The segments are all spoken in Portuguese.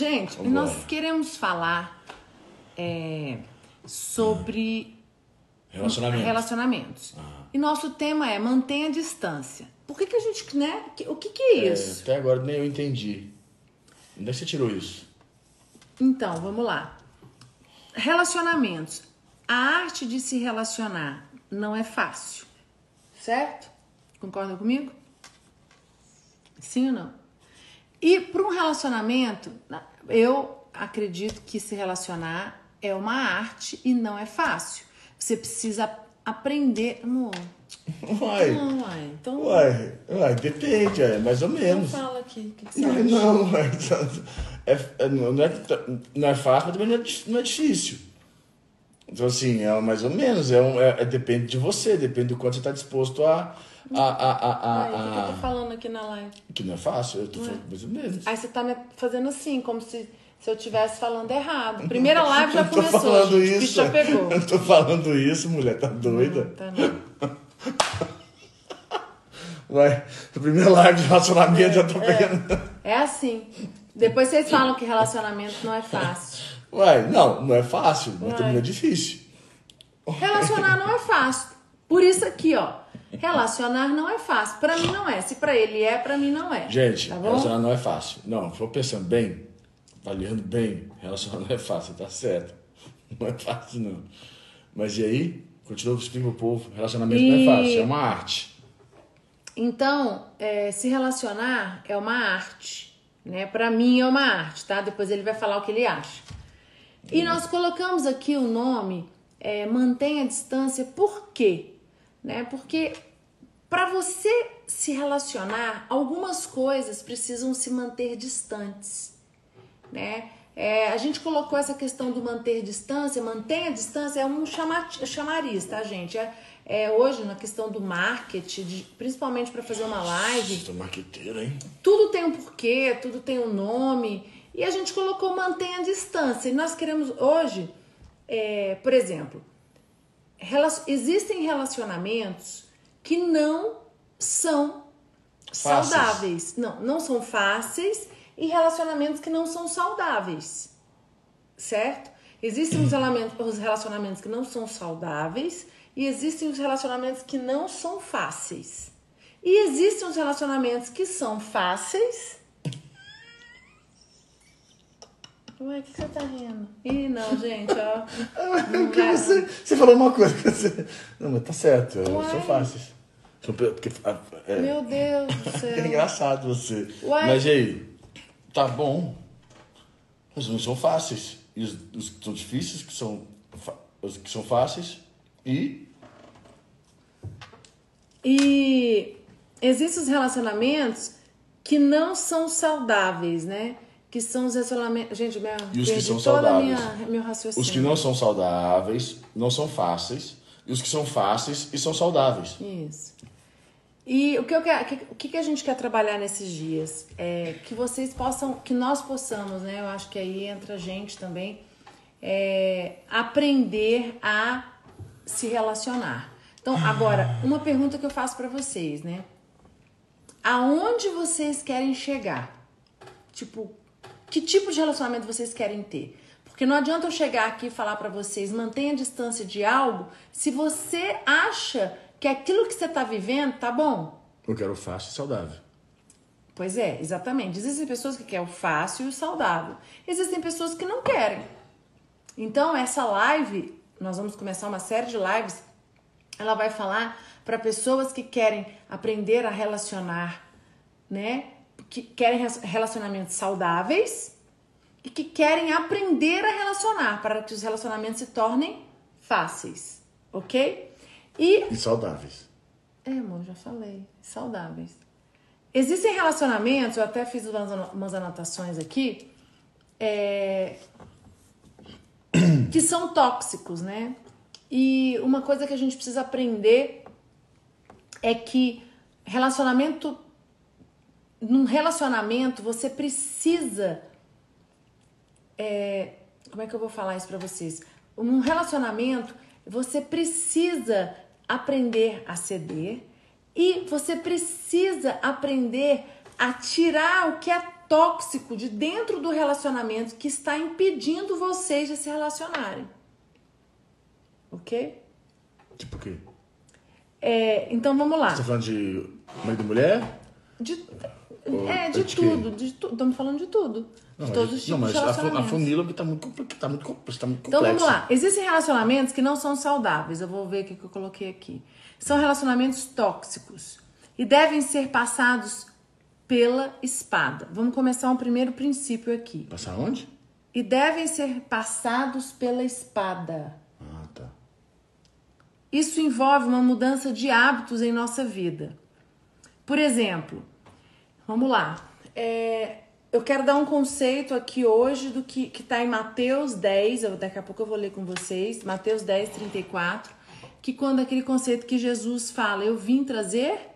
Gente, nós queremos falar é, sobre Relacionamento. relacionamentos. Ah. E nosso tema é mantenha a distância. Por que, que a gente, né? O que, que é É, isso? até agora nem eu entendi. Onde é você tirou isso? Então, vamos lá. Relacionamentos. A arte de se relacionar não é fácil. Certo? Concorda comigo? Sim ou não? E para um relacionamento, na- eu acredito que se relacionar é uma arte e não é fácil. Você precisa aprender. Amor, Uai, não, uai. Então, uai, uai, depende, é mais ou então menos. fala aqui. O que, que você Não, acha? não, uai, é, é, não, é, não é fácil, mas também não é, não é difícil. Então, assim, é mais ou menos, é, um, é- é- depende de você, depende do quanto você está disposto a. a, a, a, a, que, que eu tô a- falando aqui na live? que não é fácil, eu tô falando mais ou menos. Aí você tá me fazendo assim, como se, se eu estivesse falando errado. Primeira live já Eu tô começou, falando gente. Isso. já pegou. Eu tô falando isso, mulher, tá doida? Tá, não. Vai, primeira live de relacionamento já tô pegando. É assim. Depois vocês falam que relacionamento não é fácil. Uai, não, não é fácil, mas também é difícil. Relacionar não é fácil. Por isso aqui, ó. Relacionar não é fácil. Pra mim não é. Se pra ele é, pra mim não é. Gente, tá relacionar não é fácil. Não, vou pensando bem, avaliando bem, relacionar não é fácil, tá certo. Não é fácil, não. Mas e aí? Continua explica o povo, relacionamento não E- é fácil, é uma arte. Então, é, se relacionar é uma arte, né? Para mim é uma arte, tá? Depois ele vai falar o que ele acha. E nós colocamos aqui o nome é, mantenha a distância, por quê? Né? Porque para você se relacionar, algumas coisas precisam se manter distantes, né? É, a gente colocou essa questão do manter distância, mantenha a distância, é um chama- chamariz, tá, gente? É, é hoje, na questão do marketing, de- principalmente para fazer uma live, Tô marqueteiro, hein? tudo tem um porquê, tudo tem um nome. E a gente colocou mantenha a distância. E nós queremos hoje, é, por exemplo, existem relacionamentos que não são Fáceis. saudáveis. Não, não são fáceis e relacionamentos que não são saudáveis. Certo? Existem os relacionamentos que não são saudáveis e existem os relacionamentos que não são fáceis. E existem os relacionamentos que são fáceis. Ué, o que você tá rindo? Ih, não, gente, ó. Não Porque vai- você, você falou uma coisa que você. Não, mas tá certo, eu Uai. sou fácil. Sou pe- Porque, ah, é, Meu Deus do é céu. engraçado você. Uai. Mas e aí? Tá bom. Mas não são fáceis. E os, os que são difíceis, que são, os que são fáceis. E. E existem os relacionamentos que não são saudáveis, né? Que são os relacionamentos. Gente, minha, E os que são saudáveis? minha. Os que não são saudáveis, não são fáceis. E os que são fáceis e são saudáveis. Isso. E o que, eu quero, o que, que a gente quer trabalhar nesses dias? É que vocês possam, que nós possamos, né? Eu acho que aí entra a gente também, é, aprender a se relacionar. Então, agora, uma pergunta que eu faço para vocês, né? Aonde vocês querem chegar? Tipo, que tipo de relacionamento vocês querem ter? Porque não adianta eu chegar aqui e falar pra vocês, mantenha a distância de algo, se você acha que aquilo que você tá vivendo tá bom. Eu quero fácil e saudável. Pois é, exatamente. Existem pessoas que querem o fácil e o saudável. Existem pessoas que não querem. Então, essa live, nós vamos começar uma série de lives, ela vai falar para pessoas que querem aprender a relacionar, né? Que querem relacionamentos saudáveis e que querem aprender a relacionar para que os relacionamentos se tornem fáceis, ok? E E saudáveis. é, amor, já falei. Saudáveis. Existem relacionamentos, eu até fiz umas anotações aqui, é, que são tóxicos, né? E uma coisa que a gente precisa aprender é que relacionamento. Num relacionamento, você precisa. é, como é que eu vou falar isso pra vocês? Num relacionamento, você precisa aprender a ceder e você precisa aprender a tirar o que é tóxico de dentro do relacionamento que está impedindo vocês de se relacionarem. Ok? Tipo o quê? É, então vamos lá. Você tá falando de marido e mulher? De, é, de de tudo. De tu, estamos falando de tudo. De Não, todos mas, os não, tipos mas de a, a relacionamentos. funila que tá muito, tá muito, compl- tá muito Então complexa. vamos lá. Existem relacionamentos que não são saudáveis. Eu vou ver o que que eu coloquei aqui. São relacionamentos tóxicos e devem ser passados pela espada. Vamos começar um primeiro princípio aqui. Passar onde? E devem ser passados pela espada. Ah, tá. Isso envolve uma mudança de hábitos em nossa vida. Por exemplo, vamos lá. É, eu quero dar um conceito aqui hoje do que está em Mateus 10, eu, daqui a pouco eu vou ler com vocês, Mateus 10, 34, que quando aquele conceito que Jesus fala, eu vim trazer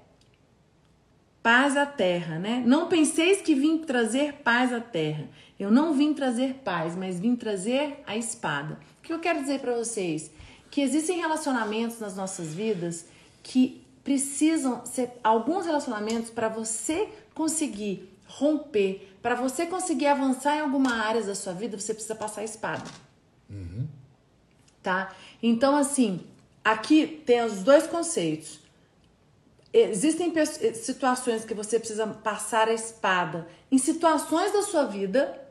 paz à terra, né? Não penseis que vim trazer paz à terra. Eu não vim trazer paz, mas vim trazer a espada. O que eu quero dizer para vocês? Que existem relacionamentos nas nossas vidas que precisam ser alguns relacionamentos para você conseguir romper, para você conseguir avançar em alguma área da sua vida, você precisa passar a espada. Tá? Então, assim, aqui tem os dois conceitos. Existem pes- situações que você precisa passar a espada em situações da sua vida,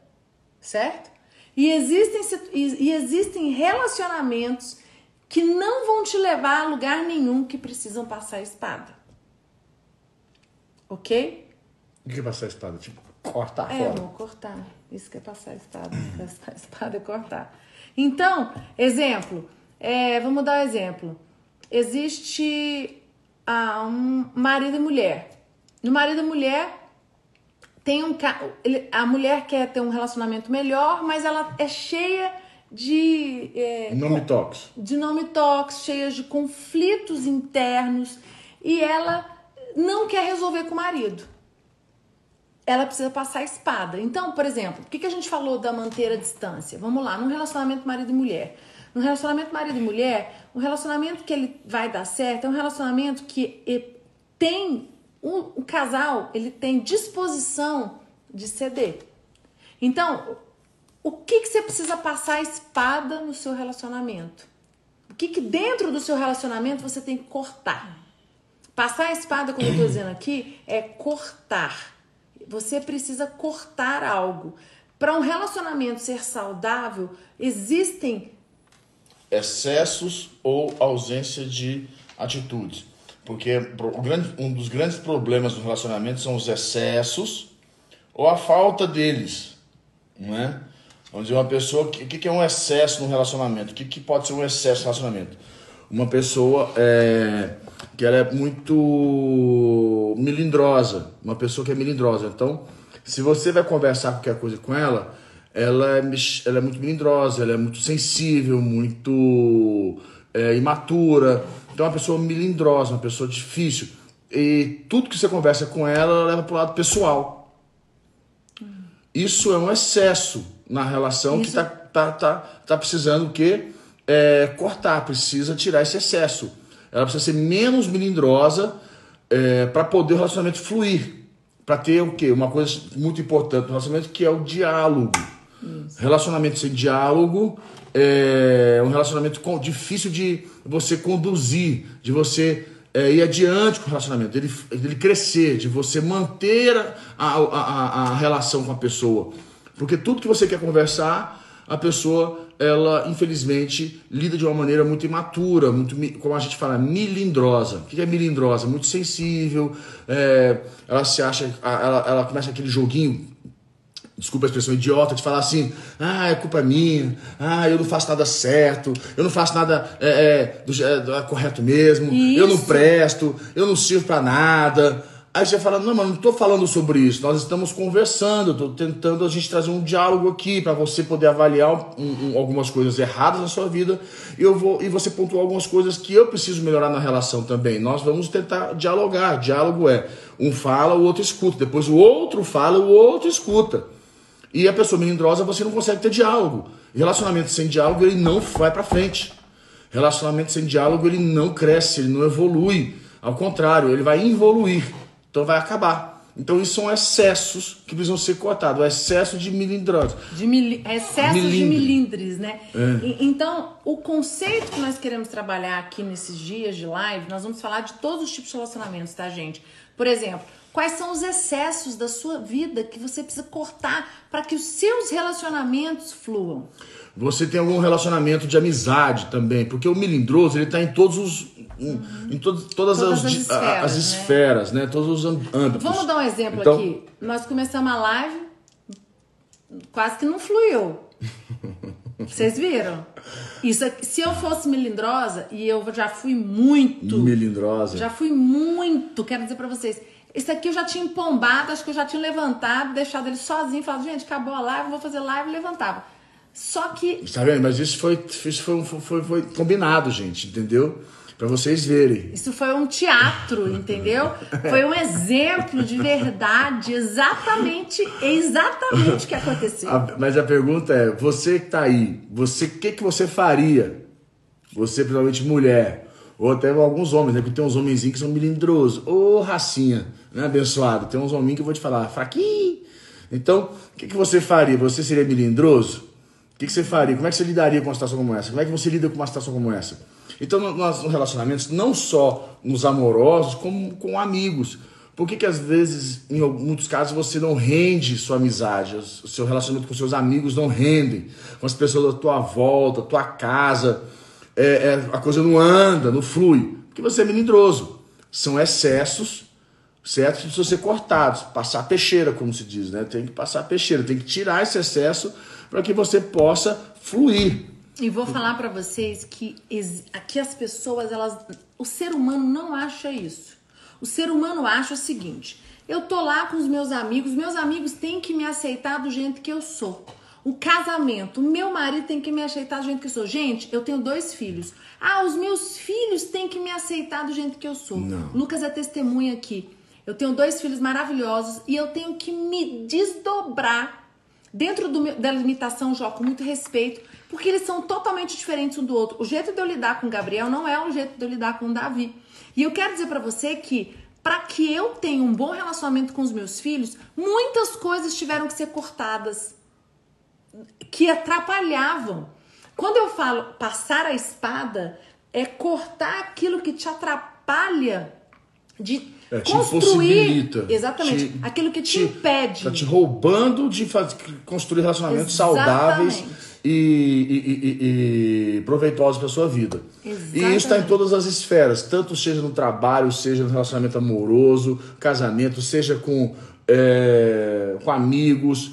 certo? E existem, e existem relacionamentos que não vão te levar a lugar nenhum que precisam passar a espada. Ok? O que é passar a espada? Tipo, cortar É, fora. amor, cortar. Isso que é passar a espada. Passar a espada é cortar. Então, exemplo. é, vamos dar um exemplo. Existe ah, um marido e mulher. No marido e mulher tem um ele- a mulher quer ter um relacionamento melhor, mas ela é cheia de é, Não me toques. de nome tóxico, cheias de conflitos internos e ela não quer resolver com o marido. Ela precisa passar a espada. Então, por exemplo, o que, que a gente falou da manter a distância? Vamos lá, num relacionamento marido e mulher. No relacionamento marido e mulher, o relacionamento que ele vai dar certo é um relacionamento que tem um, o casal, ele tem disposição de ceder. Então, o que, que você precisa passar a espada no seu relacionamento? O que, que dentro do seu relacionamento você tem que cortar? Passar a espada, como eu estou dizendo aqui, é cortar. Você precisa cortar algo. Para um relacionamento ser saudável, existem excessos ou ausência de atitudes. Porque um dos grandes problemas do relacionamento são os excessos ou a falta deles. Não é? Vamos dizer, uma pessoa. O que que é um excesso no relacionamento? O que, que pode ser um excesso no relacionamento? Uma pessoa é, que ela é muito melindrosa. Uma pessoa que é melindrosa. Então, se você vai conversar qualquer coisa com ela, ela é, ela é muito melindrosa, ela é muito sensível, muito é, imatura. Então, é uma pessoa melindrosa, uma pessoa difícil. E tudo que você conversa com ela, ela leva para o lado pessoal. Isso é um excesso na relação que Isso- tá, tá, tá, tá precisando o quê? É, cortar, precisa tirar esse excesso. Ela precisa ser menos melindrosa para poder o relacionamento fluir. Para ter o quê? Uma coisa muito importante no relacionamento que é o diálogo. Relacionamento sem diálogo é um relacionamento com- difícil de você conduzir, de você é, ir adiante com o relacionamento, dele, dele crescer, de você manter a, a, a, a relação com a pessoa. Porque tudo que você quer conversar, a pessoa, ela infelizmente lida de uma maneira muito imatura, muito, como a gente fala, milindrosa. O que é milindrosa? Muito sensível, é, ela se acha, ela, ela começa aquele joguinho desculpa a expressão idiota, de falar assim, ah, é culpa minha, ah, eu não faço nada certo, eu não faço nada é, é, do, é, do- é correto mesmo, eu não Isso. presto, eu não sirvo pra nada. Aí você fala, não, mas não tô falando sobre isso, nós estamos conversando, tô tentando a gente trazer um diálogo aqui para você poder avaliar um- um- algumas coisas erradas na sua vida e eu vou e você pontuar algumas coisas que eu preciso melhorar na relação também. Nós vamos tentar dialogar. Diálogo é um fala, o outro escuta, depois o outro fala, o outro escuta. E a pessoa melindrosa, você não consegue ter diálogo. Relacionamento sem diálogo, ele não vai pra frente. Relacionamento sem diálogo, ele não cresce, ele não evolui. Ao contrário, ele vai involuir. Então vai acabar. Então isso são excessos que precisam ser cortados, o excesso de milindrose. De mili... Excesso Milindre. de milindres, né? É. E, então, o conceito que nós queremos trabalhar aqui nesses dias de live, nós vamos falar de todos os tipos de relacionamentos, tá, gente? Por exemplo, Quais são os excessos da sua vida que você precisa cortar para que os seus relacionamentos fluam? Você tem algum relacionamento de amizade também, porque o melindroso ele está em todos os uhum. em todas, todas, todas as, as, esferas, as né? esferas né? Todos os âmbitos. Vamos dar um exemplo então... aqui. Nós começamos a live, quase que não fluiu. Vocês viram? Isso, se eu fosse melindrosa, e eu já fui muito. Melindrosa. Já fui muito, quero dizer para vocês esse aqui eu já tinha empombado, acho que eu já tinha levantado, deixado ele sozinho, falado, gente, acabou a live, vou fazer live e levantava. Só que. Tá vendo? Mas isso foi, isso foi, foi, foi combinado, gente, entendeu? Para vocês verem. Isso foi um teatro, entendeu? Foi um exemplo de verdade, exatamente, exatamente o que aconteceu. A, mas a pergunta é: você que tá aí, você, o que, que você faria? Você, principalmente mulher, ou até alguns homens, né? Porque tem uns homenzinhos que são melindrosos. Ô, racinha né, abençoado? Tem uns homens que eu vou te falar, fraquinho. Então, o que, que você faria? Você seria melindroso? O que, que você faria? Como é que você lidaria com uma situação como essa? Como é que você lida com uma situação como essa? Então, nós, nos relacionamentos, não só nos amorosos, como com amigos. Por que, que às vezes, em muitos casos, você não rende sua amizade? O seu relacionamento com seus amigos não rendem. Com as pessoas da tua volta, tua casa. É, é, a coisa não anda, não flui. Porque você é melindroso. São excessos certo? Que precisam ser cortados, passar peixeira, como se diz, né? Tem que passar peixeira, tem que tirar esse excesso para que você possa fluir. E vou falar para vocês que aqui as pessoas, elas, o ser humano não acha isso. O ser humano acha o seguinte: eu tô lá com os meus amigos, meus amigos têm que me aceitar do jeito que eu sou. O casamento, meu marido tem que me aceitar do jeito que eu sou. Gente, eu tenho dois filhos. Ah, os meus filhos têm que me aceitar do jeito que eu sou. Não. Lucas é testemunha aqui. Eu tenho dois filhos maravilhosos e eu tenho que me desdobrar dentro da limitação, Jó, com muito respeito, porque eles são totalmente diferentes um do outro. O jeito de eu lidar com o Gabriel não é o jeito de eu lidar com o Davi. E eu quero dizer para você que para que eu tenha um bom relacionamento com os meus filhos, muitas coisas tiveram que ser cortadas que atrapalhavam. Quando eu falo passar a espada, é cortar aquilo que te atrapalha de é, te construir, exatamente, te, aquilo que te, te impede. Tá te roubando de fazer, construir relacionamentos exatamente. saudáveis e, e, e, e proveitosos para sua vida. Exatamente. E isso está em todas as esferas, tanto seja no trabalho, seja no relacionamento amoroso, casamento, seja com, é, com amigos,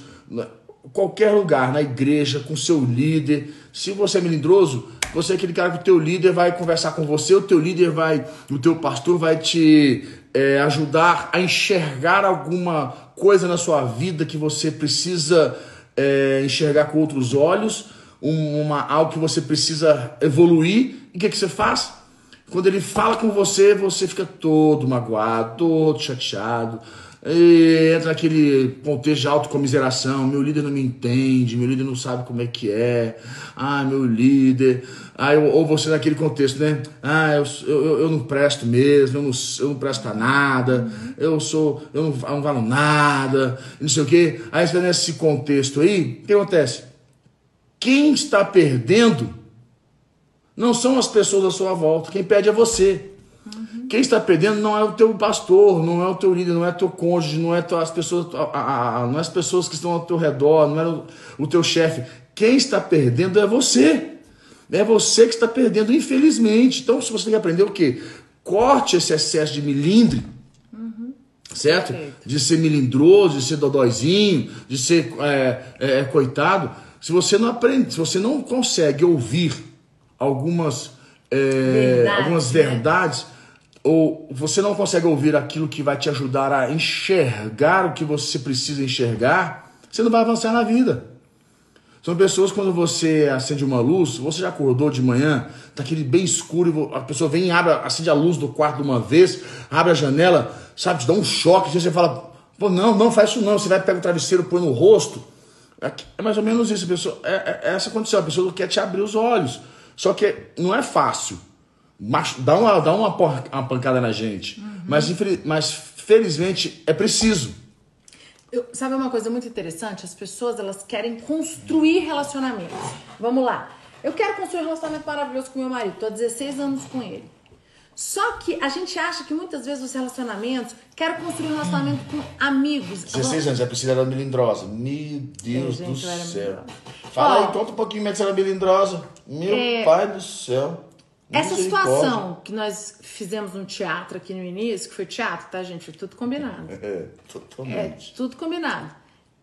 qualquer lugar, na igreja, com seu líder. Se você é melindroso, você é aquele cara que o teu líder vai conversar com você, o teu líder vai, o teu pastor vai te é, ajudar a enxergar alguma coisa na sua vida que você precisa é, enxergar com outros olhos, uma, algo que você precisa evoluir. E o que, que você faz? Quando ele fala com você, você fica todo magoado, todo chateado. E entra naquele contexto de autocomiseração, meu líder não me entende, meu líder não sabe como é que é, ah, meu líder, ah, eu, ou você naquele contexto, né? Ah, eu, eu, eu não presto mesmo, eu não, eu não presto pra nada, eu sou, eu não, eu não valo nada, não sei o quê. Aí você nesse contexto aí, o que acontece? Quem está perdendo não são as pessoas à sua volta, quem perde é você. Quem está perdendo não é o teu pastor, não é o teu líder, não é teu cônjuge, não é as pessoas, não é as pessoas que estão ao teu redor, não é o, o teu chefe. Quem está perdendo é você. É você que está perdendo, infelizmente. Então, se você tem que aprender o quê? Corte esse excesso de milindre, uhum. certo? Perfeito. De ser milindroso, de ser dodóizinho, de ser é, é, é, coitado. Se você não aprende, se você não consegue ouvir algumas, é, Verdade, algumas né? Ou você não consegue ouvir aquilo que vai te ajudar a enxergar o que você precisa enxergar, você não vai avançar na vida. São pessoas quando você acende uma luz, você já acordou de manhã, tá aquele bem escuro, a pessoa vem e abre, acende a luz do quarto de uma vez, abre a janela, sabe, te dá um choque, você fala, pô, não, não faz isso não, você vai pegar o travesseiro, põe no rosto. É, é mais ou menos isso, pessoa, é, é, é essa condição, a pessoa quer te abrir os olhos. Só que não é fácil. Mas dá uma, dá uma, uma pancada na gente. Uhum. Mas, mas felizmente, é preciso. Eu- sabe uma coisa muito interessante? As pessoas elas querem construir relacionamentos. Vamos lá. Eu quero construir um relacionamento maravilhoso com meu marido. Tô há 16 anos com ele. Só que a gente acha que muitas vezes os relacionamentos quero construir um relacionamento com amigos. 16 anos, a Priscila era melindrosa. Meu Deus É, do gente, era céu. Fala Ó, aí, conta um pouquinho como é que você era melindrosa. Meu É, pai do céu. Essa situação que nós fizemos um teatro aqui no início, que foi teatro, tá, gente? Foi tudo combinado. É, É, totalmente. tudo combinado.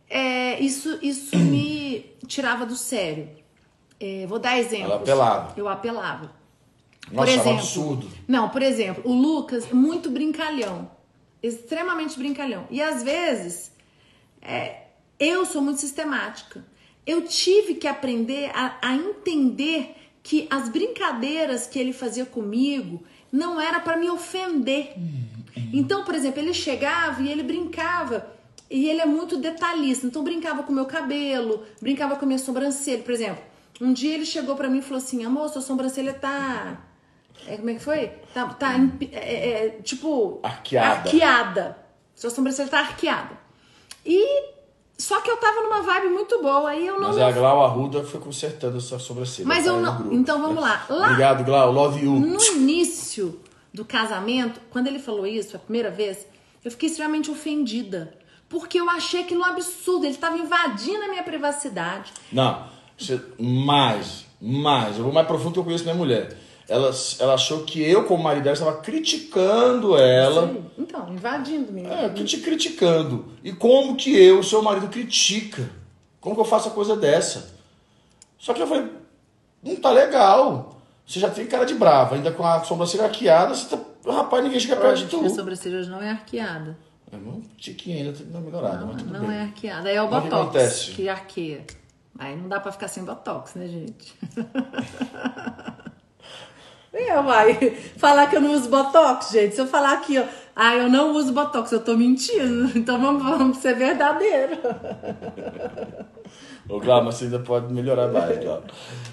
É, isso, isso me tirava do sério. É, vou dar exemplos. Ela apelava. Eu apelava. Nossa, um exemplo, absurdo. Não, por exemplo, o Lucas, muito brincalhão. Extremamente brincalhão. E às vezes, é, eu sou muito sistemática. Eu tive que aprender a, a entender que as brincadeiras que ele fazia comigo não era para me ofender. Então, por exemplo, ele chegava e ele brincava. E ele é muito detalhista. Então, brincava com o meu cabelo, brincava com a minha sobrancelha. Por exemplo, um dia ele chegou pra mim e falou assim: Amor, sua sobrancelha tá. É, como é que foi? Tá, tá é, é, é, tipo. Arqueada. Arqueada. Sua sobrancelha tá arqueada. E. Só que eu tava numa vibe muito boa. Aí eu não. Mas a Glau Arruda foi consertando essa sobrancelha. Mas tá eu não- grupo, então vamos lá. Lá- Obrigado, Glau. Love you. No início do casamento, quando ele falou isso a primeira vez, eu fiquei extremamente ofendida. Porque eu achei aquilo um absurdo. Ele estava invadindo a minha privacidade. Não, você- mais, mais. Eu vou mais profundo que eu conheço minha mulher. Ela, ela achou que eu, como marido dela, estava criticando ela. Sei. Então, invadindo minha É, te criticando. E como que eu, seu marido, critica? Como que eu faço a coisa dessa? Só que eu falei, não tá legal. Você já tem cara de brava, ainda com a sobrancelha arqueada, você tá. Rapaz, ninguém chega perto de tu. sobrancelha hoje não é arqueada. É um tiquinho ainda, tem que dar melhorada, Não, mas tudo não bem. é arqueada. Aí é o Mas que Botox acontece? que arqueia. Aí não dá pra ficar sem Botox, né, gente? É, vai. Falar que eu não uso Botox, gente. Se eu falar aqui, ó, ah, eu não uso Botox, eu tô mentindo. Então vamos, vamos ser verdadeiro. Ô, Cláudio, mas você ainda pode melhorar mais.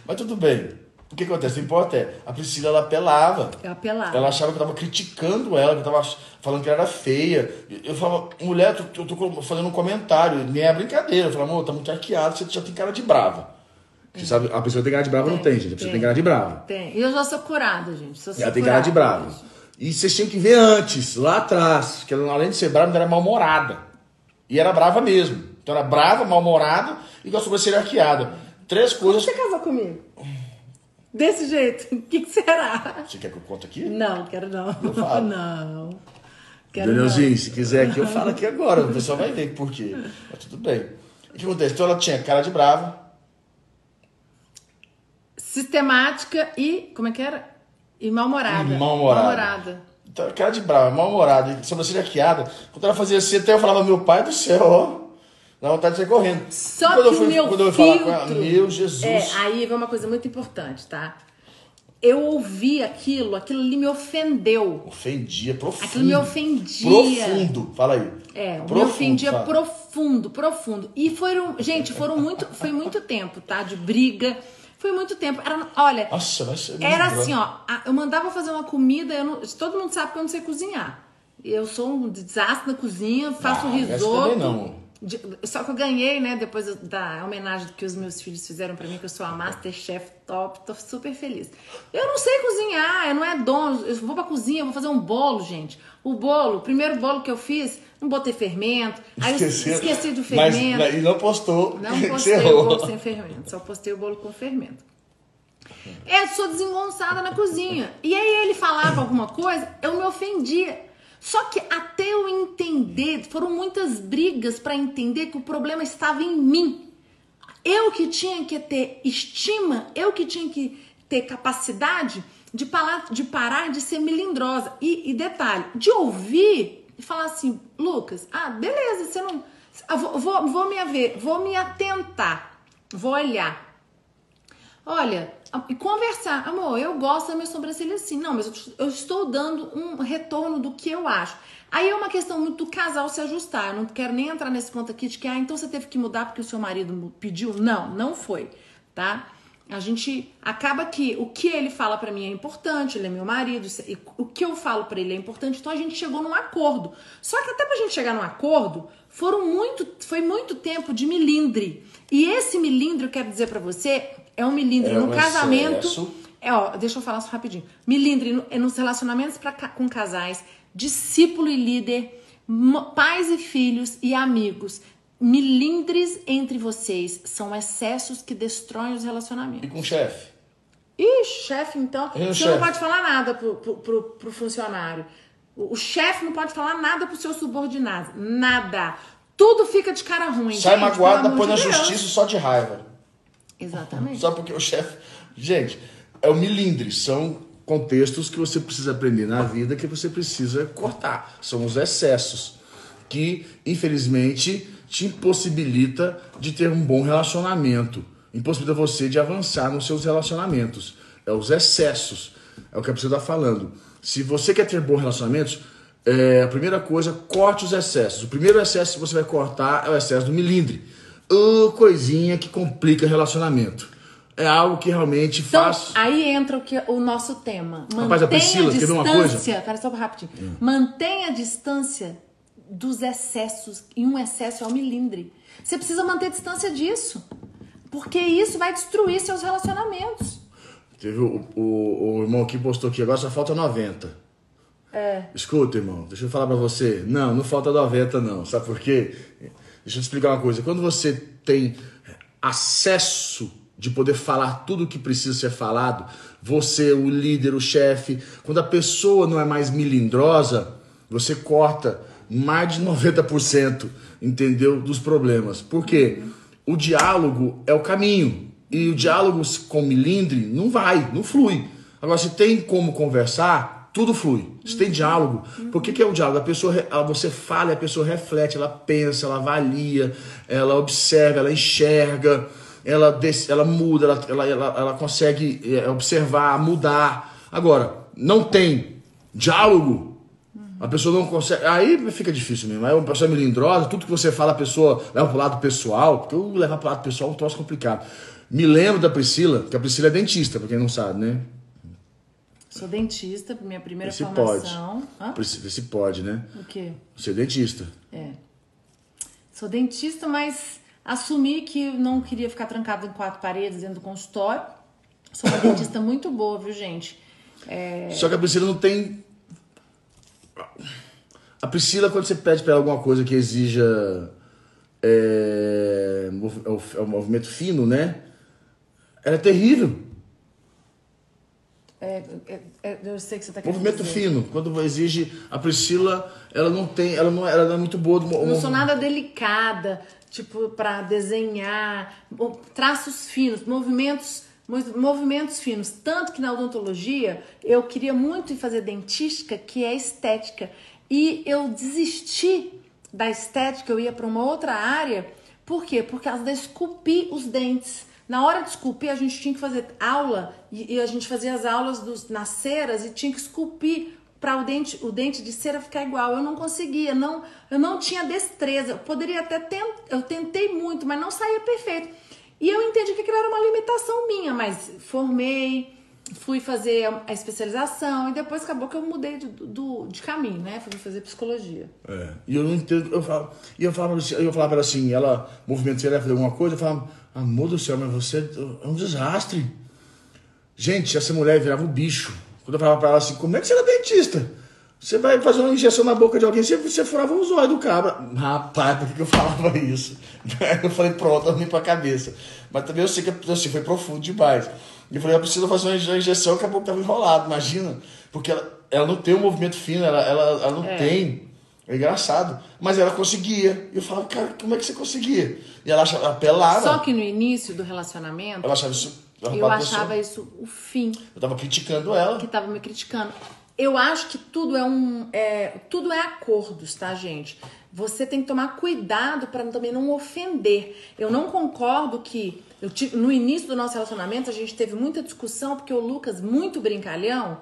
Mas tudo bem. O que acontece? O importa é, a Priscila, ela apelava. Eu apelava. Ela achava que eu tava criticando ela, que eu tava falando que ela era feia. Eu falava, mulher, eu tô, eu tô fazendo um comentário, nem é brincadeira. Eu falava, amor, tá muito arqueado, você já tem cara de brava. Você sabe, a pessoa tem cara de brava não tem, gente. A pessoa tem cara de brava. Tem. E eu já sou curada, gente. Sou Ela tem cara de brava. E vocês tinham que ver antes, lá atrás, que ela, além de ser brava, ela era mal-humorada. E era brava mesmo. Então era brava, mal-humorada e com a sobrancelha arqueada. Três coisas. Você casou comigo? Desse jeito. O que, que será? Você quer que eu conte aqui? Não, quero não. falo. Não. Quero não. Danielzinho, se quiser aqui, eu falo aqui agora. O pessoal vai ver por quê. Mas tudo bem. O que acontece? Então ela tinha cara de brava. Sistemática e. Como é que era? E mal-humorada. Mal-humorada. Então, cara de brava, mal-humorada, sobrancelha arqueada. Quando ela fazia assim, até eu falava, meu pai do céu, ó. Dá vontade de sair correndo. Só E quando que eu fui, meu quando eu filtro... ia falar com ela, meu Jesus. É, aí vem uma coisa muito importante, tá? Eu ouvi aquilo, aquilo ali me ofendeu. Ofendia, profundo. Aquilo me ofendia. Profundo. Fala aí. É, me Profundo, ofendia fala. profundo, profundo. E foram, gente, foram muito, foi muito tempo, tá? De briga. Foi muito tempo. Era, olha, Nossa, vai ser Era assim, ó. Eu mandava fazer uma comida, eu não- todo mundo sabe que eu não sei cozinhar. Eu sou um desastre na cozinha, faço Ah, essa risoto. também não. De- só que eu ganhei, né, depois da homenagem que os meus filhos fizeram pra mim, que eu sou a Masterchef top, tô super feliz. Eu não sei cozinhar, eu não é dono, eu vou pra cozinha, vou fazer um bolo, gente. O bolo, o primeiro bolo que eu fiz, não botei fermento, aí eu esqueci do Mas, fermento. e não postou. Não postei o bolo sem fermento, só postei o bolo com fermento. Eu sou desengonçada na cozinha. E aí ele falava alguma coisa, eu me ofendia. Só que até eu entender, foram muitas brigas para entender que o problema estava em mim. Eu que tinha que ter estima, eu que tinha que ter capacidade de parar de, parar de ser melindrosa. E, e detalhe, de ouvir e falar assim, Lucas, ah, beleza, você não. vou, vou, vou me ver, vou me atentar, vou olhar. Olha, e conversar. Amor, eu gosto da minha sobrancelha assim. Não, mas eu, estou dando um retorno do que eu acho. Aí é uma questão muito do casal se ajustar. Eu não quero nem entrar nesse ponto aqui de que, ah, então você teve que mudar porque o seu marido pediu. Não, não foi, tá? a gente acaba que o que ele fala pra mim é importante, ele é meu marido, o que eu falo pra ele é importante, então a gente chegou num acordo. Só que até pra gente chegar num acordo, foram muito, foi muito tempo de milindre. E esse milindre, eu quero dizer pra você, é um milindre É no um casamento. excesso. É, ó, deixa eu falar só rapidinho. Milindre é nos relacionamentos pra, com casais, discípulo e líder, pais e filhos e amigos. Milindres entre vocês são excessos que destroem os E relacionamentos. com o chefe? Ih, chefe, então. E o Você não chefe? pode falar nada pro, pro, pro, pro funcionário. O, o chefe não pode falar nada pro seu subordinado. Nada. Tudo fica de cara ruim. Sai gente, magoado, põe na justiça só de raiva. Exatamente. Só porque o chefe. Gente, é o milindre. São contextos que você precisa aprender na vida que você precisa cortar. São os excessos que, infelizmente, te impossibilita de ter um bom relacionamento. Impossibilita você de avançar nos seus relacionamentos. É os excessos. É o que a pessoa está falando. Se você quer ter bons relacionamentos, é, a primeira coisa, corte os excessos. O primeiro excesso que você vai cortar é o excesso do milindre. Ô, coisinha que complica relacionamento. É algo que realmente Então, faz. aí entra o, que, o nosso tema. Mantenha Rapaz, a Priscila, a quer ver uma coisa? distância. Pera só rapidinho. Mantenha a distância dos excessos. E um excesso é o milindre. Você precisa manter distância disso. Porque isso vai destruir seus relacionamentos. Teve o, o, o irmão que postou aqui, agora só falta 90. É. Escuta, irmão, deixa eu falar pra você. Não, não falta 90, não. Sabe por quê? Deixa eu te explicar uma coisa. Quando você tem acesso de poder falar tudo o que precisa ser falado, você, o líder, o chefe, quando a pessoa não é mais milindrosa, você corta mais de 90%, entendeu? Dos problemas. Por quê? O diálogo é o caminho. E o diálogo com milindre não vai, não flui. Agora, se tem como conversar, tudo flui. Se tem diálogo, por que, que é o diálogo? A pessoa, ela- você fala a pessoa reflete, ela pensa, ela avalia, ela observa, ela enxerga, ela, des- ela muda, ela, ela, ela, ela consegue é, observar, mudar. Agora, não tem diálogo, a pessoa não consegue. Aí fica difícil mesmo. Aí uma pessoa melindrosa, tudo que você fala, a pessoa leva pro lado pessoal, porque eu levar pro lado pessoal é um troço complicado. Me lembro da Priscila, que a Priscila é dentista, pra quem não sabe, né? Sou dentista, minha primeira Se formação. Hã? Priscila, se pode, né? O quê? Ser dentista. É. Sou dentista, mas assumi que não queria ficar trancado em quatro paredes dentro do consultório. Sou uma dentista muito boa, viu, gente? É, Só que a Priscila não tem. A Priscila, quando você pede pra ela alguma coisa que exija. É, é o- é movimento fino, né? Ela é terrível. É, é, é, eu sei que você tá Movimento dizer. fino. Quando exige. A Priscila, ela não tem. Ela não, ela não é muito boa do Não sou nada delicada, tipo, pra desenhar, traços finos, movimentos, mo- movimentos finos. Tanto que na odontologia eu queria muito fazer dentística, que é estética. E eu desisti da estética, eu ia pra uma outra área. Por quê? Por causa de esculpir os dentes. Na hora de esculpir, a gente tinha que fazer aula e, e a gente fazia as aulas dos, nas ceras e tinha que esculpir para o dente, o dente de cera ficar igual. Eu não conseguia, não, eu não tinha destreza. Eu poderia até tent, eu tentei muito, mas não saía perfeito. E eu entendi que aquilo era uma limitação minha, mas formei, fui fazer a especialização e depois acabou que eu mudei de, do, de caminho, né? Fui fazer psicologia. É. E eu não entendo. Eu falo, e eu assim- eu falava ela assim, ela, movimento, você vai fazer alguma coisa, eu falava, amor do céu, mas você é um desastre. Gente, essa mulher virava um bicho. Quando eu falava pra ela assim, como é que você era dentista? Você vai fazer uma injeção na boca de alguém, você, você furava os olhos do cabra. Rapaz, por que, que eu falava isso? Eu falei, pronto, eu pra cabeça. Mas também eu sei que assim, foi profundo demais. E eu falei, eu preciso fazer uma injeção, que tava enrolado, imagina. Porque ela, ela não tem um movimento fino, ela, ela, ela não É. tem. É engraçado. Mas ela conseguia. E eu falava, cara, como é que você conseguia? E ela achava, ela pelava. Só que no início do relacionamento, Ela achava isso. ela eu achava isso o fim. Eu tava criticando ela. que tava me criticando. Eu acho que tudo é um. é, tudo é acordos, tá, gente? Você tem que tomar cuidado para também não ofender. Eu não concordo que. Eu tive, no início do nosso relacionamento, a gente teve muita discussão, porque o Lucas, muito brincalhão,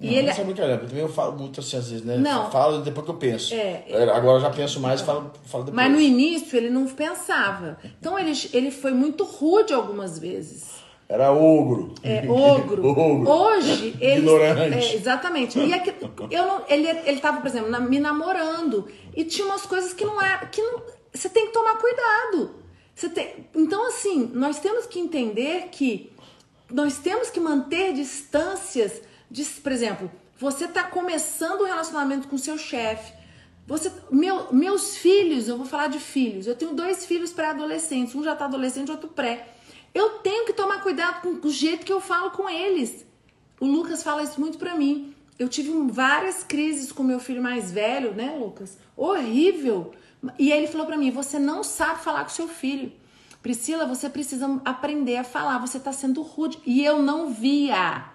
e não, ele. Não sabe brincadeira. Também eu falo muito assim, às vezes, né? Não. Falo depois que eu penso. É. Agora eu já penso mais e falo, falo depois. Mas no início ele não pensava. Então ele, ele foi muito rude algumas vezes. Era ogro. É, ogro. ogro. Hoje, ele. Ignorante. É, exatamente. E aqui, eu não, ele, ele tava, por exemplo, na- me namorando. E tinha umas coisas que não era. Que não, você tem que tomar cuidado. Você tem, então, assim, nós temos que entender que nós temos que manter distâncias. De, por exemplo, você tá começando um relacionamento com seu chefe. Você, meu, meus filhos, eu vou falar de filhos. Eu tenho dois filhos pré-adolescentes. Um já tá adolescente, outro pré. Eu tenho que tomar cuidado com o jeito que eu falo com eles. O Lucas fala isso muito pra mim. Eu tive várias crises com meu filho mais velho, né, Lucas? Horrível. E ele falou pra mim: "Você não sabe falar com seu filho. Priscila, você precisa aprender a falar. Você tá sendo rude". E eu não via.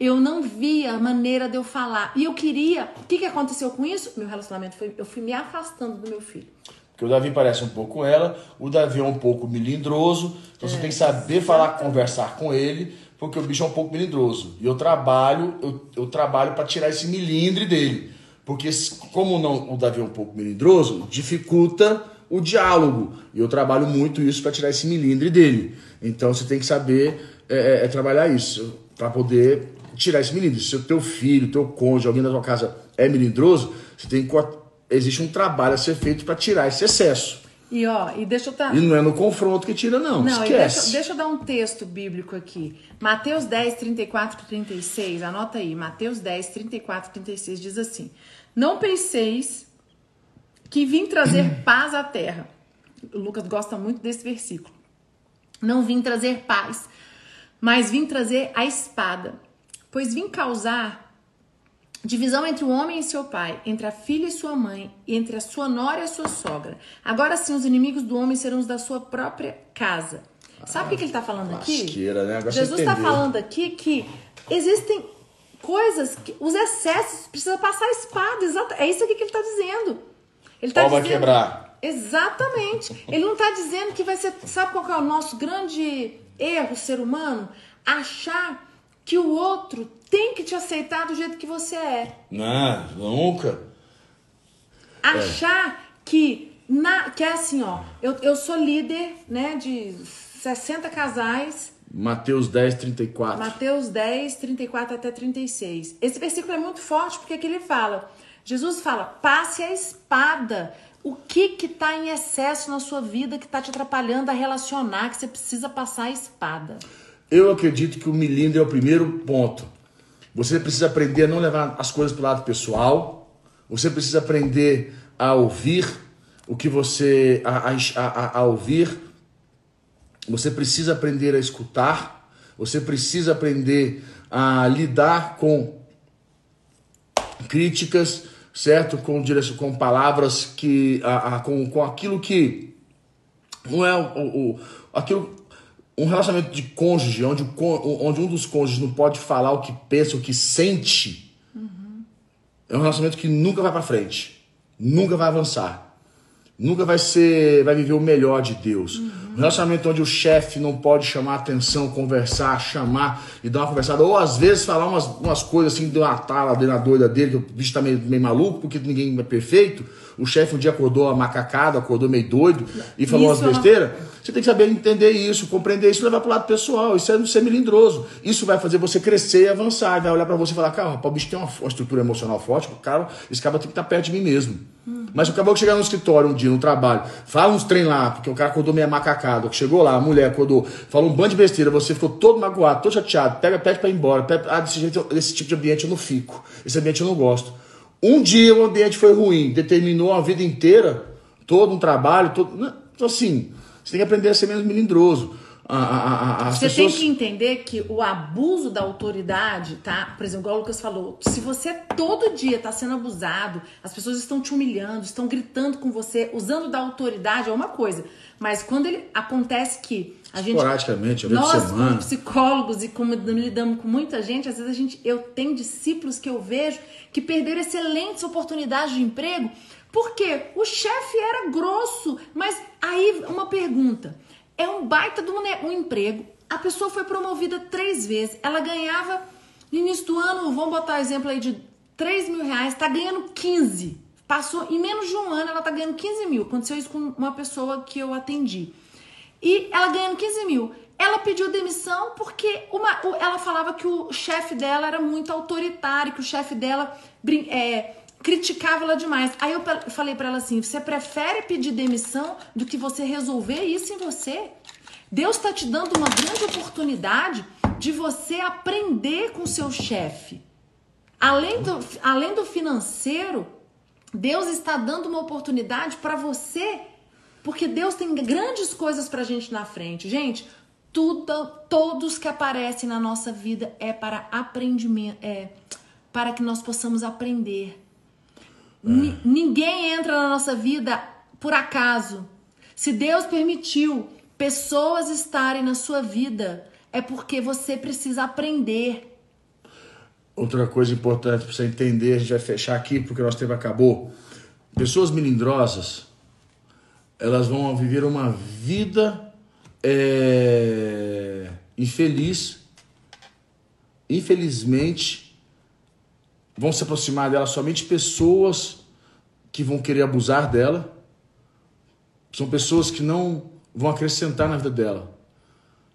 Eu não via a maneira de eu falar. E eu queria. O que, que aconteceu com isso? Meu relacionamento foi. Eu fui me afastando do meu filho. Porque o Davi parece um pouco ela, o Davi é um pouco melindroso, então você tem que saber falar, conversar com ele, porque o bicho é um pouco melindroso. E eu trabalho, eu, eu trabalho para tirar esse milindre dele. Porque como não, o Davi é um pouco melindroso, dificulta o diálogo. E eu trabalho muito isso para tirar esse milindre dele. Então você tem que saber é, é, é trabalhar isso para poder tirar esse milindre. Se o teu filho, teu cônjuge, alguém da tua casa é melindroso, você tem que existe um trabalho a ser feito para tirar esse excesso. E ó, e deixa eu tá. E não é no confronto que tira, não. Não, e deixa, Esquece. deixa eu dar um texto bíblico aqui. Mateus 10, 34 e 36, anota aí. Mateus 10, 34 e 36 diz assim: Não penseis que vim trazer paz à terra. O Lucas gosta muito desse versículo. Não vim trazer paz, mas vim trazer a espada. Pois vim causar Divisão entre o homem e seu pai, entre a filha e sua mãe, e entre a sua nora e a sua sogra. Agora sim, os inimigos do homem serão os da sua própria casa. Sabe o que, que ele está falando aqui? Né? Jesus está falando aqui que existem coisas que os excessos precisa passar a espada. Exato, é isso aqui que ele está dizendo. Ele tá Pau vai dizendo- quebrar. Exatamente. Ele não está dizendo que vai ser. Sabe qual é o nosso grande erro, ser humano? Achar que o outro tem que te aceitar do jeito que você é. Não, nunca. Achar que. Na, que é assim, ó. Eu, eu sou líder, né, de 60 casais. Mateus 10, 34. Mateus 10, 34 até 36. Esse versículo é muito forte porque aqui ele fala. Jesus fala: passe a espada. O que que tá em excesso na sua vida que tá te atrapalhando a relacionar, que você precisa passar a espada? Eu acredito que o milindre é o primeiro ponto. Você precisa aprender a não levar as coisas para o lado pessoal. Você precisa aprender a ouvir o que você. a, a, a, ouvir. Você precisa aprender a escutar. Você precisa aprender a lidar com críticas, certo? Com, com palavras que. A, a, com, com aquilo que não é o, o- aquilo um relacionamento de cônjuge onde, onde um dos cônjuges não pode falar o que pensa, o que sente, é um relacionamento que nunca vai pra frente, nunca vai avançar. Nunca vai ser, vai viver o melhor de Deus. Um relacionamento onde o chefe não pode chamar atenção, conversar, chamar e dar uma conversada, ou às vezes falar umas, umas coisas assim, de uma tala dentro da doida dele, que o bicho tá meio, meio maluco, porque ninguém é perfeito. O chefe um dia acordou macacado, acordou meio doido e falou Isso umas é besteiras. Você tem que saber entender isso, compreender isso, levar pro lado pessoal. Isso é não ser melindroso. Isso vai fazer você crescer e avançar. Vai olhar pra você e falar, cara, rapaz, o bicho tem uma, uma estrutura emocional forte, o cara, esse cara tem que estar perto de mim mesmo. Mas o acabou que chegar no escritório um dia, no trabalho, fala uns trem lá, porque o cara acordou meio macacado, chegou lá, a mulher acordou, falou um bando de besteira, você ficou todo magoado, todo chateado, pega, pede pra ir embora, pede, ah, desse, jeito, desse tipo de ambiente eu não fico, esse ambiente eu não gosto. Um dia o ambiente foi ruim, determinou a vida inteira, todo um trabalho, todo. né? Então, assim, você tem que aprender a ser menos melindroso. A- a- a- Você pessoas... tem que entender que o abuso da autoridade, tá? Por exemplo, igual o Lucas falou, se você todo dia tá sendo abusado, as pessoas estão te humilhando, estão gritando com você, usando da autoridade é uma coisa. Mas quando ele acontece que a gente Esporadicamente, nós semana. como psicólogos e como lidamos com muita gente, às vezes a gente eu tenho discípulos que eu vejo que perderam excelentes oportunidades de emprego porque o chefe era grosso, mas aí uma pergunta, é um baita de um, emprego, a pessoa foi promovida três vezes, ela ganhava no início do ano, vamos botar exemplo aí de 3 mil reais, tá ganhando 15. Passou em menos de um ano, ela tá ganhando 15 mil. Aconteceu isso com uma pessoa que eu atendi. E ela ganhando 15 mil. ela pediu demissão porque uma, ela falava que o chefe dela era muito autoritário, que o chefe dela é, criticava ela demais. Aí eu falei para ela assim: você prefere pedir demissão do que você resolver isso em você? Deus está te dando uma grande oportunidade de você aprender com seu chefe. Além do, além do financeiro, Deus está dando uma oportunidade para você, porque Deus tem grandes coisas para gente na frente. Gente, tudo, todos que aparecem na nossa vida é para aprendimento, é para que nós possamos aprender. É. Ninguém entra na nossa vida por acaso. Se Deus permitiu pessoas estarem na sua vida, é porque você precisa aprender. Outra coisa importante para você entender, a gente vai fechar aqui porque o nosso tempo acabou. Pessoas melindrosas, elas vão viver uma vida é, infeliz. Infelizmente, vão se aproximar dela somente pessoas que vão querer abusar dela. São pessoas que não vão acrescentar na vida dela.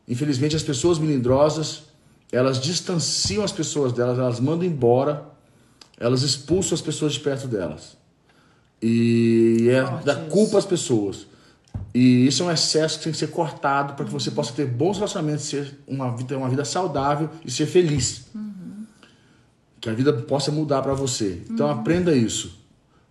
Infelizmente, as pessoas melindrosas, elas distanciam as pessoas delas, elas mandam embora, elas expulsam as pessoas de perto delas. E é da culpa às pessoas. E isso é um excesso que tem que ser cortado para que você possa ter bons relacionamentos, ser uma vida, uma vida saudável e ser feliz. Uhum. Que a vida possa mudar para você. Então uhum. aprenda isso.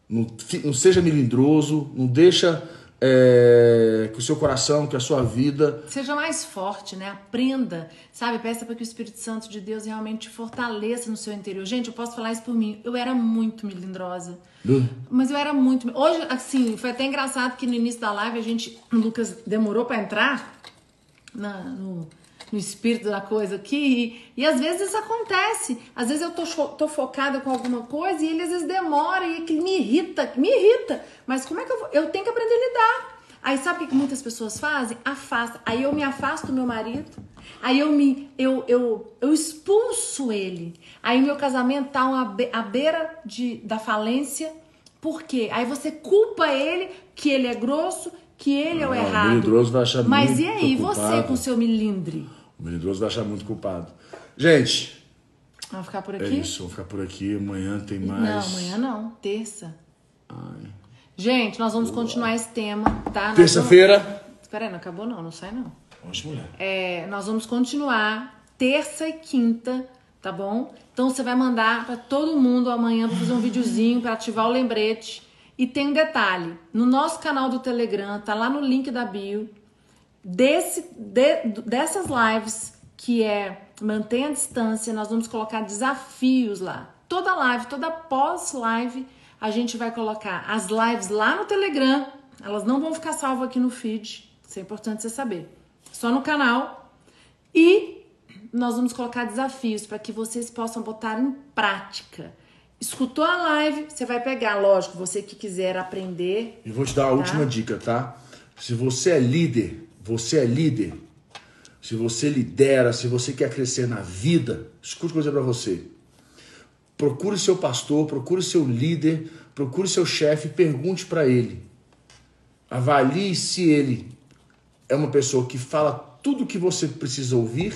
Não, não seja melindroso, não deixa é, que o seu coração, que a sua vida. Seja mais forte, né? Aprenda, sabe? Peça para que o Espírito Santo de Deus realmente te fortaleça no seu interior. Gente, eu posso falar isso por mim. Eu era muito melindrosa. Uh. Mas eu era muito. Hoje, assim, foi até engraçado que no início da live a gente. O Lucas demorou para entrar na, no, no espírito da coisa aqui. E, e, às vezes isso acontece. Às vezes eu tô, tô focada com alguma coisa e ele às vezes demora e que me irrita, me irrita. Mas como é que eu vou? Eu tenho que aprender a lidar. Aí sabe o que muitas pessoas fazem? Afasta. Aí eu me afasto do meu marido. Aí eu me eu, eu, eu expulso ele. Aí meu casamento tá uma, à beira de, da falência. Por quê? Aí você culpa ele que ele é grosso, que ele é o errado. O vai achar Mas e aí, culpado. você com seu milindre? O melindroso vai achar muito culpado. Gente. Vamos ficar por é aqui? É isso, vamos ficar por aqui. Amanhã tem mais. Não, amanhã não. Terça. Ai. Gente, nós vamos continuar esse tema, tá? Terça-feira. Vamos... Espera aí, não acabou não, não sai não. Vamos, mulher. É, nós vamos continuar terça e quinta, tá bom? Então você vai mandar para todo mundo amanhã para fazer um videozinho para ativar o lembrete. E tem um detalhe, no nosso canal do Telegram, tá lá no link da bio, desse, de, dessas lives que é mantenha a distância, nós vamos colocar desafios lá. Toda live, toda pós-live, a gente vai colocar as lives lá no Telegram. Elas não vão ficar salvas aqui no feed. Isso é importante você saber. Só no canal. E nós vamos colocar desafios para que vocês possam botar em prática. Escutou a live, você vai pegar, lógico, você que quiser aprender. E vou te dar a tá? última dica, tá? Se você é líder, você é líder. Se você lidera, se você quer crescer na vida, escute coisa para você. Procure seu pastor, procure seu líder, procure seu chefe, pergunte para ele. Avalie se ele é uma pessoa que fala tudo o que você precisa ouvir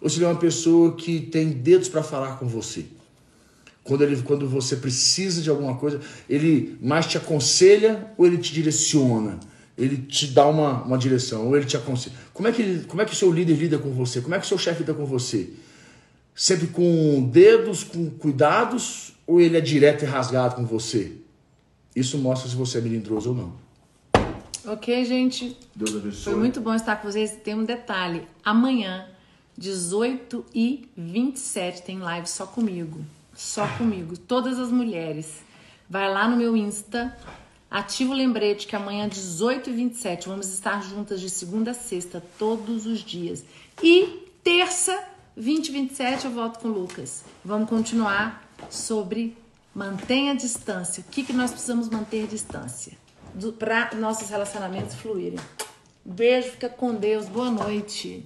ou se ele é uma pessoa que tem dedos para falar com você. Quando, ele, quando você precisa de alguma coisa, ele mais te aconselha ou ele te direciona? Ele te dá uma, uma direção, ou ele te aconselha. Como é, que ele, como é que o seu líder lida com você? Como é que o seu chefe lida com você? sempre com dedos, com cuidados, ou ele é direto e rasgado com você? Isso mostra se você é melindroso ou não. Ok, gente. Deus abençoe. Foi muito bom estar com vocês. Tem um detalhe. Amanhã, 18 e 27, tem live só comigo. Só comigo. Todas as mulheres. Vai lá no meu Insta. Ativa o lembrete que amanhã, 18 e 27, vamos estar juntas de segunda a sexta, todos os dias. E terça 2027 eu volto com o Lucas. Vamos continuar sobre mantenha a distância. O que, que nós precisamos manter distância para nossos relacionamentos fluírem. Beijo, fica com Deus. Boa noite.